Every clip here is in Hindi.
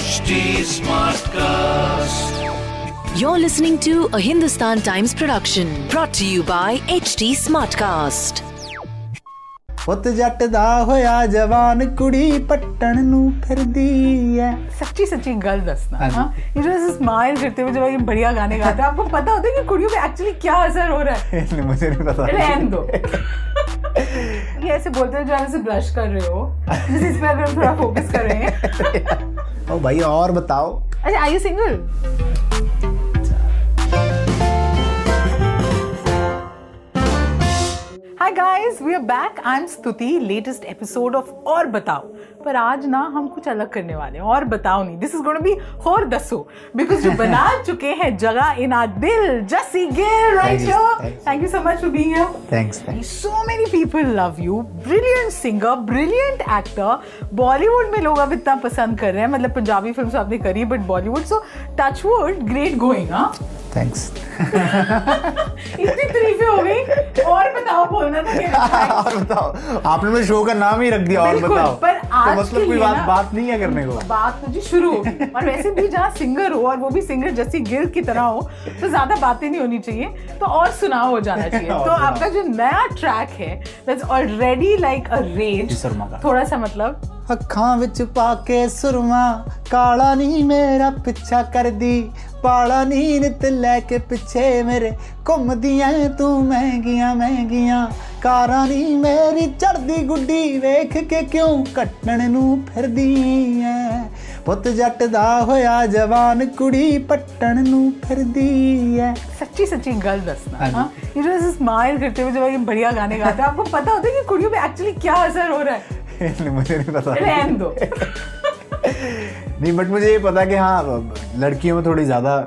HD Smartcast. You're listening to a Hindustan Times production brought to you by HT Smartcast. ਪੁੱਤ ਜੱਟ ਦਾ ਹੋਇਆ ਜਵਾਨ ਕੁੜੀ ਪੱਟਣ ਨੂੰ ਫਿਰਦੀ ਐ सच्ची सच्ची गल दसना हाँ जी। हाँ ये जो ऐसे स्माइल करते हुए जब ये बढ़िया गाने गाते हैं आपको पता होता है कि कुड़ियों पे एक्चुअली क्या असर हो रहा है मुझे नहीं पता रहने दो ये ऐसे बोलते हैं जो आप ऐसे ब्लश कर रहे हो। इस पे अगर हम थोड़ा फोकस कर। रहे हैं ओ भाई और बताओ। अच्छा आई you single hi guys we are back I'm Stuti latest episode of और बताओ पर आज ना हम कुछ अलग करने वाले हैं। और बताओ नहीं। दिस इज़ टू बी और दसो। बिकॉज़ जो बना चुके हैं जगह इन आर दिल Jassie Gill right Thank you, yo thank you. Thank you so much for being here thanks so many people love you. Brilliant singer brilliant actor. Bollywood में लोग अब इतना पसंद कर रहे हैं। मतलब पंजाबी फ़िल्म आपने करी but Bollywood so touch wood great going हाँ? थैंक्स इतनी तारीफें हो गई और बताओ बोलना तो क्या और बताओ आपने मेरे शो का नाम ही रख दिया और बताओ। पर आज तो मतलब कोई बात बात नहीं है करने को। बात मुझे शुरू और वैसे भी जहाँ सिंगर हो और वो भी सिंगर जैसी गिल की तरह हो तो ज़्यादा बातें नहीं होनी चाहिए। तो और सुनाओ हो जाना चाहिए। तो आपका जो नया ट्रैक है that's already like a range. थोड़ा सा मतलब ਅੱਖਾਂ ਵਿੱਚ ਪਾ ਕੇ ਸੁਰਮਾ ਕਾਲਾ ਨਹੀਂ ਮੇਰਾ ਪਿੱਛਾ ਕਰਦੀ ਪਾਲਾ ਨਹੀਂ ਨਿਤ ਲੈ ਕੇ ਪਿੱਛੇ ਮੇਰੇ ਘੁੰਮਦੀਆਂ ਤੂੰ ਮਹਿੰਗੀਆਂ ਮਹਿੰਗੀਆਂ ਕਾਰਾਂ ਨਹੀਂ ਮੇਰੀ ਚੜਦੀ ਗੁੱਡੀ ਵੇਖ ਕੇ ਕਿਉਂ ਕੱਟਣ ਨੂੰ ਫਿਰਦੀ ਐ ਪੁੱਤ ਜੱਟ ਦਾ ਹੋਇਆ ਜਵਾਨ ਕੁੜੀ ਪੱਟਣ ਨੂੰ ਫਿਰਦੀ ਐ ਸੱਚੀ ਸੱਚੀ ਗੱਲ ਦੱਸਣਾ। ਹਾਂ ਯੂ ਜਸਟ ਸਮਾਈਲ ਕਰਤੇ ਹੋ ਜਬ ਇਹ ਬੜੀਆ ਗਾਣੇ ਗਾਤਾ ਆਪਕੋ ਪਤਾ ਹੋਤਾ ਕਿ ਕੁੜੀਆਂ ਮੇ ਐਕਚुअली ਕੀ ਅਸਰ ਹੋ ਰਹਾ ਹੈ। मुझे नहीं पता। रहने दो नहीं बट मुझे ये पता कि हाँ लड़कियों में थोड़ी ज़्यादा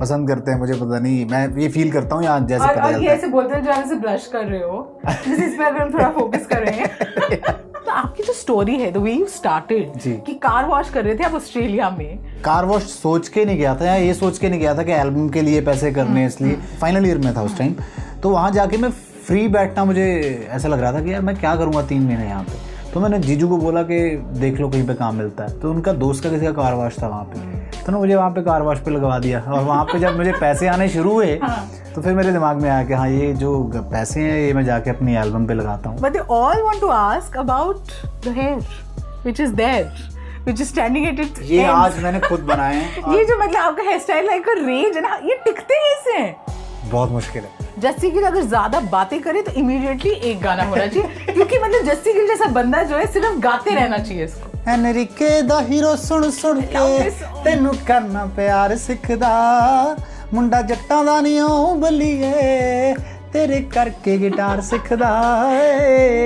पसंद करते हैं मुझे पता नहीं मैं ये फील करता हूँ यहाँ जैसे और, पता और ये ऐसे बोलते हैं जो ऐसे ब्लश कर रहे हो जिस इस पे अगर हम थोड़ा फोकस कर रहे हैं तो आपकी जो स्टोरी है द वे यू स्टार्टेड कि कार वॉश कर रहे थे आप ऑस्ट्रेलिया में। कार वॉश सोच के नहीं गया था या ये सोच के नहीं गया था कि एल्बम के लिए पैसे करने इसलिए फाइनल ईयर में था उस टाइम तो वहाँ जाके मैं फ्री बैठना मुझे ऐसा लग रहा था कि यार मैं क्या करूँगा तीन महीने यहाँ पे। तो मैंने जीजू को बोला कि देख लो कहीं पे काम मिलता है। तो उनका दोस्त का किसी का कार वॉश था वहाँ पे। तो ना मुझे वहाँ पे कार वॉश पे लगवा दिया। और वहाँ पे जब मुझे पैसे आने शुरू हुए तो फिर मेरे दिमाग में आया कि हाँ ये जो पैसे हैं ये मैं जाके अपनी एल्बम पे लगाता हूँ। But they all want to ask about the hair, which is there, which is standing at its ये ends. आज मैंने खुद बनाए हैं ये जो मतलब आपका हेयर स्टाइल लाइक रेंज है ना ये टिकते कैसे हैं? बहुत मुश्किल है। जस्सी गिल अगर ज़्यादा बातें करे तो इमीडिएटली एक गाना होना चाहिए क्योंकि मतलब जस्सी गिल जैसा बंदा जो है सिर्फ़ गाते रहना चाहिए इसको। एनरिके दा हीरो सुन सुन के तेनू करना प्यार सिखदा मुंडा जट्टां दा नहीं ओ बलिए ਤੇਰੇ ਕਰਕੇ ਗਿਟਾਰ ਸਿੱਖਦਾ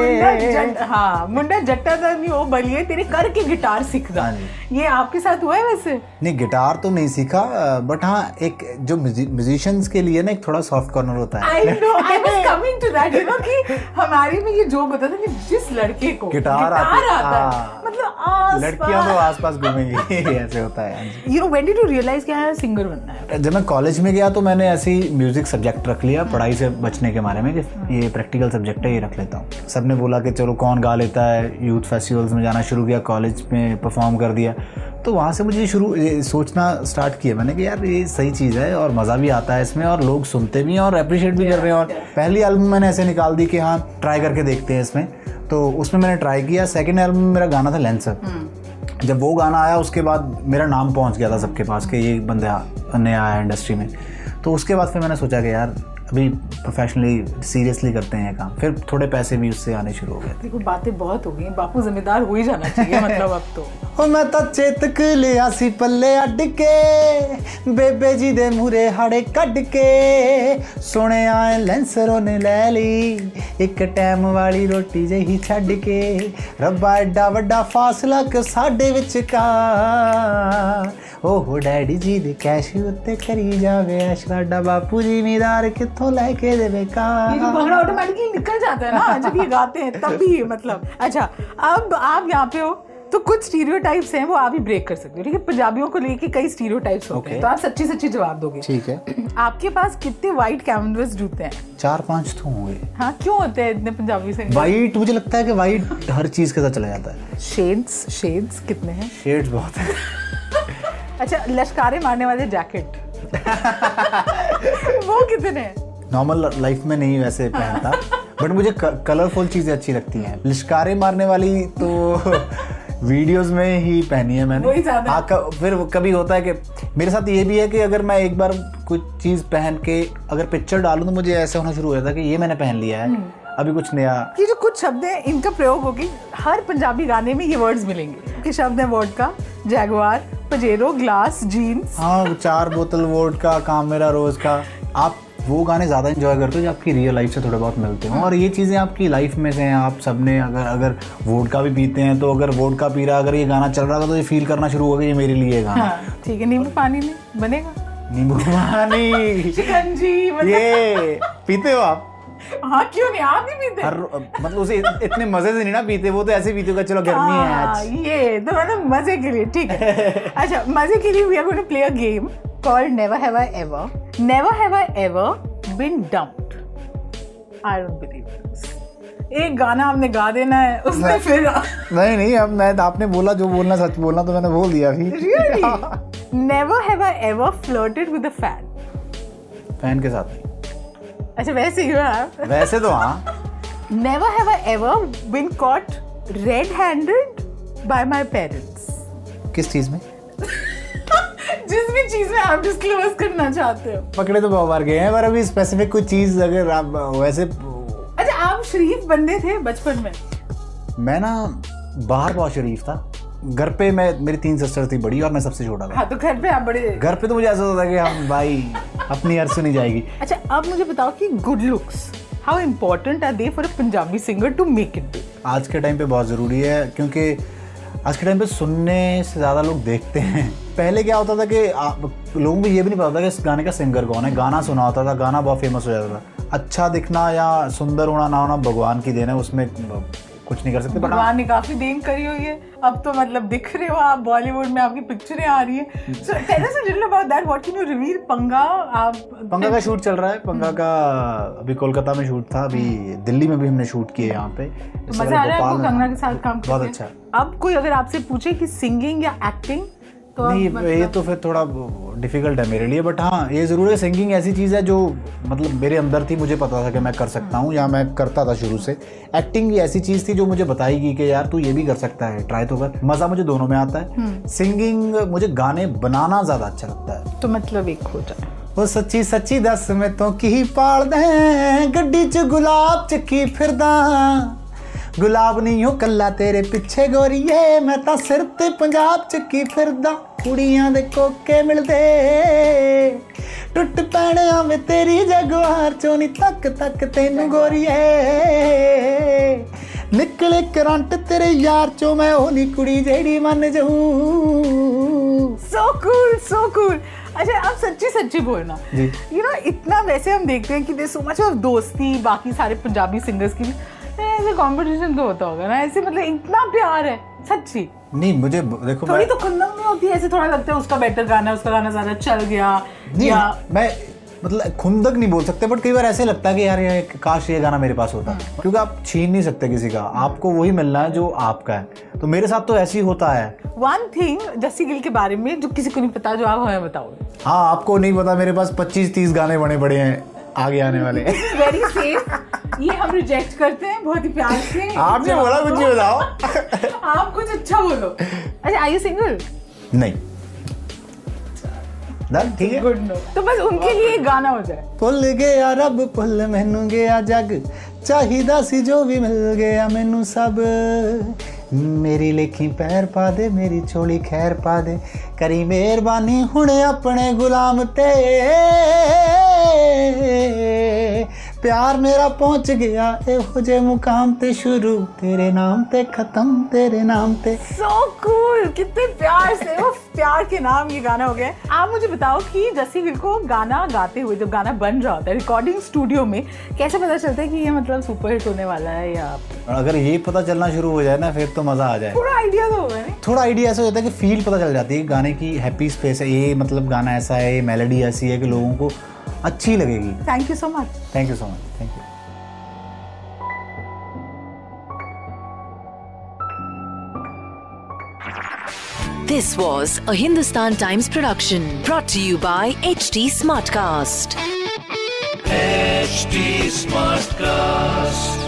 मुंडा ਏ जट हाँ मुंडा जट्टा था नहीं वो बलिए तेरे करके गिटार सीखदा हाँ जी। ये आपके साथ हुआ है वैसे नहीं गिटार तो नहीं सीखा बट हाँ एक जो म्यूजिशियंस के लिए ना एक थोड़ा सॉफ्ट कॉर्नर होता है I know I was coming to that you know कि हमारे में ये जोक होता था कि जिस लड़के को गिटार आती- आता है हाँ। लड़कियाँ तो आसपास घूमेंगी ऐसे होता है हाँ you know when did you realise कि यार सिंगर बनना है? जब मैं कॉलेज में गया तो मैंने ऐसे ही म्यूज़िक सब्जेक्ट रख लिया पढ़ाई से बचने के बारे में कि ये प्रैक्टिकल सब्जेक्ट है ये रख लेता हूँ। सबने बोला कि चलो कौन गा लेता है? यूथ फेस्टिवल्स में जाना शुरू किया कॉलेज में परफॉर्म कर दिया। तो वहाँ से मुझे शुरू सोचना स्टार्ट किया मैंने कि यार ये सही चीज़ है और मज़ा भी आता है इसमें और लोग सुनते भी हैं और अप्रिशिएट भी कर रहे हैं और पहली एल्बम मैंने ऐसे निकाल दी कि हाँ ट्राई करके देखते हैं इसमें। तो उसमें मैंने ट्राई किया। सेकेंड एल्बम में मेरा गाना था लेंसर जब वो गाना आया उसके बाद मेरा नाम पहुँच गया था सबके पास कि ये बंदे नया आया इंडस्ट्री में। तो उसके बाद फिर मैंने सोचा कि यार अभी प्रोफेशनली सीरियसली करते हैं काम। फिर थोड़े पैसे भी उससे आने शुरू हो गए देखो बातें बहुत हो गई बापू जिम्मेदार हो ही जाना चाहिए मतलब अब तो। ਉਹ ਮੈਂ ਤਾਂ ਚੇਤਕ ਲਿਆ ਸੀ ਪੱਲੇ ਅੱਡ ਕੇ ਬੇਬੇ ਜੀ ਦੇ ਮੂਰੇ ਹਾੜੇ ਕੱਢ ਕੇ ਸੁਣਿਆ ਏ ਲੈਂਸਰੋਂ ਨੇ ਲੈ ਲਈ ਇੱਕ ਟਾਈਮ ਵਾਲੀ ਰੋਟੀ ਜਹੀ ਛੱਡ ਕੇ ਰੱਬਾ ਐਡਾ ਵੱਡਾ ਫਾਸਲਾ ਕਿ ਸਾਡੇ ਵਿੱਚ ਕਾ ਓਹ ਡੈਡੀ ਜੀ ਦੇ ਕੈਸ਼ ਉੱਤੇ ਕਰੀ ਜਾਵੇ ਐਸ਼ ਸਾਡਾ ਬਾਪੂ ਜ਼ਿਮੀਦਾਰ ਕਿੱਥੋਂ ਲੈ ਕੇ ਦੇਵੇ ਕਾ ये जो भंगड़ा ऑटोमेटिकली निकल जाता है ना जब ये गाते हैं तब भी मतलब अच्छा अब आप यहाँ पे हो तो कुछ स्टीरियोटाइप्स हैं वो आप ही ब्रेक कर सकते हो ठीक है? पंजाबियों को लेके कई स्टीरियोटाइप्स होते हैं तो आप सच्ची सच्ची जवाब दोगे। ठीक है। आपके पास कितने वाइट कैनवस जूते हैं? चार पाँच तो होंगे। हाँ क्यों होते हैं इतने पंजाबी से? वाइट मुझे लगता है कि वाइट हर चीज़ के साथ चला जाता है। शेड्स शेड्स कितने हैं? शेड्स बहुत है। अच्छा लश्कारे मारने वाले जैकेट वो कितने हैं? नॉर्मल लाइफ में नहीं वैसे पहनता बट मुझे कलरफुल चीज़ें अच्छी लगती हैं। लिश्कारे मारने वाली तो वीडियोस में ही पहनी है मैंने। वही ज़्यादा। हाँ, क- फिर कभी होता है कि मेरे साथ ये भी है कि अगर मैं एक बार कुछ चीज़ पहन के अगर पिक्चर डालूं तो मुझे ऐसा होना शुरू हो जाता है कि ये मैंने पहन लिया है। अभी कुछ नया। ये जो कुछ शब्द हैं इनका प्रयोग होगी हर पंजाबी गाने में ये वर्ड्स मिलेंगे। कि शब्द हैं वर्ड का जैगवार पजेरो ग्लास जीन्स हाँ चार बोतल वोट का काम मेरा रोज का। आप वो गाने ज़्यादा इंजॉय करते हो जो आपकी रियल लाइफ से थोड़े बहुत मिलते हो? और ये चीज़ें आपकी लाइफ में से हैं आप सबने अगर अगर वोट का भी पीते हैं तो अगर वोट का पी रहा अगर ये गाना चल रहा था तो ये फील करना शुरू हो गया ये मेरे लिए गाना। हाँ ठीक है नींबू पानी में बनेगा? नींबू पानी। शिकंजी मतलब ये पीते हो आप? हाँ क्यों नहीं आप भी पीते हर मतलब उसे इतने मज़े से नहीं ना पीते वो तो ऐसे पीते हो चलो गर्मी है हाँ, आज। ये तो मतलब मज़े के लिए ठीक है। अच्छा मज़े के लिए we are going to play a game called never have I ever never have I ever been dumped I don't believe एक गाना हमने गा देना है उसमें फिर नहीं नहीं अब मैं आपने बोला जो बोलना सच बोलना तो मैंने बोल दिया अभी। Really never have I ever flirted with a fan fan के साथ नहीं। अच्छा वैसे ही है वैसे तो हाँ। Never have I ever been caught red handed by my parents किस चीज़ में? जिस भी चीज़ में आप डिस्क्लोज करना चाहते हो। पकड़े तो बहुत बार गए हैं पर अभी स्पेसिफिक कोई चीज़ अगर आप वैसे अच्छा आप शरीफ बंदे थे बचपन में? मैं ना बाहर बहुत शरीफ था। घर पे मैं मेरी तीन सिस्टर थी बड़ी और मैं सबसे छोटा था। हाँ तो घर पे आप बड़े घर पे तो मुझे ऐसा होता था कि हम भाई अपनी अर्थ नहीं जाएगी। अच्छा अब मुझे बताओ कि good looks how important are they for a Punjabi singer to make it आज के टाइम पे बहुत ज़रूरी है क्योंकि आज के टाइम पे सुनने से ज़्यादा लोग देखते हैं। पहले क्या होता था कि आप लोगों को ये भी नहीं पता था कि इस गाने का सिंगर कौन है। गाना सुना होता था, गाना बहुत फ़ेमस हो जाता था। अच्छा दिखना या सुंदर होना, ना होना, भगवान की देन है, उसमें कुछ नहीं कर सकते भगवान ने काफ़ी देन करी हुई है। अब तो मतलब दिख रहे हो आप बॉलीवुड में आपकी पिक्चरें आ रही है। So tell us little about that what can you reveal Panga आप पंगा का शूट चल रहा है। पंगा का अभी कोलकाता में शूट था अभी दिल्ली में भी हमने शूट किए यहाँ पे। मज़ा आ रहा है आपको कंगना के साथ काम बहुत अच्छा। अब कोई अगर आपसे पूछे कि सिंगिंग या एक्टिंग तो आप नहीं मतलब- ये तो फिर थोड़ा डिफिकल्ट है मेरे लिए बट हाँ ये ज़रूर है सिंगिंग ऐसी चीज़ है जो मतलब मेरे अंदर थी मुझे पता था कि मैं कर सकता हूँ या मैं करता था शुरू से एक्टिंग भी ऐसी चीज़ थी जो मुझे बताई गई कि यार तू ये भी कर सकता है ट्राई तो कर मज़ा मुझे दोनों में आता है सिंगिंग मुझे गाने बनाना ज़्यादा अच्छा लगता है तो मतलब एक हो जाए ਉਹ ਸੱਚੀ ਸੱਚੀ ਦੱਸ ਮੈਂ ਤੋਂ ਕੀ ਪਾਲਦਾ ਗੱਡੀ 'ਚ ਗੁਲਾਬ ਚੱਕੀ ਫਿਰਦਾ ਗੁਲਾਬ ਨਹੀਂ ਉਹ ਕੱਲਾ ਤੇਰੇ ਪਿੱਛੇ ਗੋਰੀਏ ਮੈਂ ਤਾਂ ਸਿਰ ਤੇ ਪੰਜਾਬ ਚੱਕੀ ਫਿਰਦਾ ਕੁੜੀਆਂ ਦੇ ਕੋਕੇ ਮਿਲਦੇ ਟੁੱਟ ਪੈਣਿਆ ਵੇ ਤੇਰੀ ਜਗਵਾਰ ਚੋਂ ਨੀ ਤੱਕ ਤੱਕ ਤੈਨੂੰ ਗੋਰੀਏ ਨਿਕਲੇ ਕਰੰਟ ਤੇਰੇ ਯਾਰ ਚੋਂ ਮੈਂ ਉਹ ਨੀ ਕੁੜੀ ਜਿਹੜੀ ਮੰਨ ਜਾਊ सो कूल सो कूल अच्छा अब सच्ची सच्ची बोलना जी। यू नो इतना वैसे हम देखते हैं कि दे सो मच ऑफ दोस्ती बाकी सारे पंजाबी सिंगर्स की भी ए, ऐसे कंपटीशन तो होता होगा ना ऐसे मतलब इतना प्यार है सच्ची नहीं मुझे देखो थोड़ी तो खुंदक में होती है ऐसे थोड़ा लगता है उसका बेटर गाना है उसका गाना ज़्यादा चल गया नहीं या मैं मतलब खुंदक नहीं बोल सकते बट कई बार ऐसे लगता है कि यार ये काश ये गाना मेरे पास होता। क्योंकि आप छीन नहीं सकते किसी का आपको वही मिलना है जो आपका है। तो मेरे साथ तो ऐसे ही होता है। वन थिंग जस्सी गिल के बारे में जो किसी को नहीं पता जो आप हमें बताओगे। हाँ आपको नहीं पता मेरे पास 25-30 गाने बने पड़े हैं आगे आने वाले। वेरी सेफ़ ये हम रिजेक्ट करते हैं बहुत ही प्यार से। आपने बोला कुछ नहीं बताओ। आप कुछ अच्छा बोलो। अच्छा आई यू सिंगल नहीं। ठीक है? गुड नो तो बस उनके लिए गाना हो जाए। पुल रब पुल जग। चाहिदा सी जो भी मिल गया सब। मेरी लेखी पैर पा दे मेरी छोली खैर पा दे। करी मेहरबानी हुन अपने गुलाम ते। प्यार मेरा पहुंच गया ਇਹੋ ਜੇ ਮੁਕਾਮ ਤੇ ਸ਼ੁਰੂ ਤੇਰੇ ਨਾਮ ਤੇ ਖਤਮ ਤੇਰੇ ਨਾਮ ਤੇ सो कूल कितने प्यार से वो प्यार के नाम ये गाना हो गया है। आप मुझे बताओ कि जस्सी गिल को गाना गाते हुए जब गाना बन रहा होता है रिकॉर्डिंग स्टूडियो में कैसे पता चलता है कि ये मतलब सुपर हिट होने वाला है या और अगर ये पता चलना शुरू हो जाए ना फिर तो मज़ा आ जाए पूरा आइडिया तो होगा नहीं थोड़ा आइडिया ऐसा होता है कि फील पता चल जाती है गाने की हैप्पी स्पेस है ये मतलब गाना ऐसा है ये मेलोडी ऐसी है कि लोगों को अच्छी लगेगी thank you so much thank you so much thank you This was a Hindustan Times production brought to you by HT Smartcast. HT Smartcast.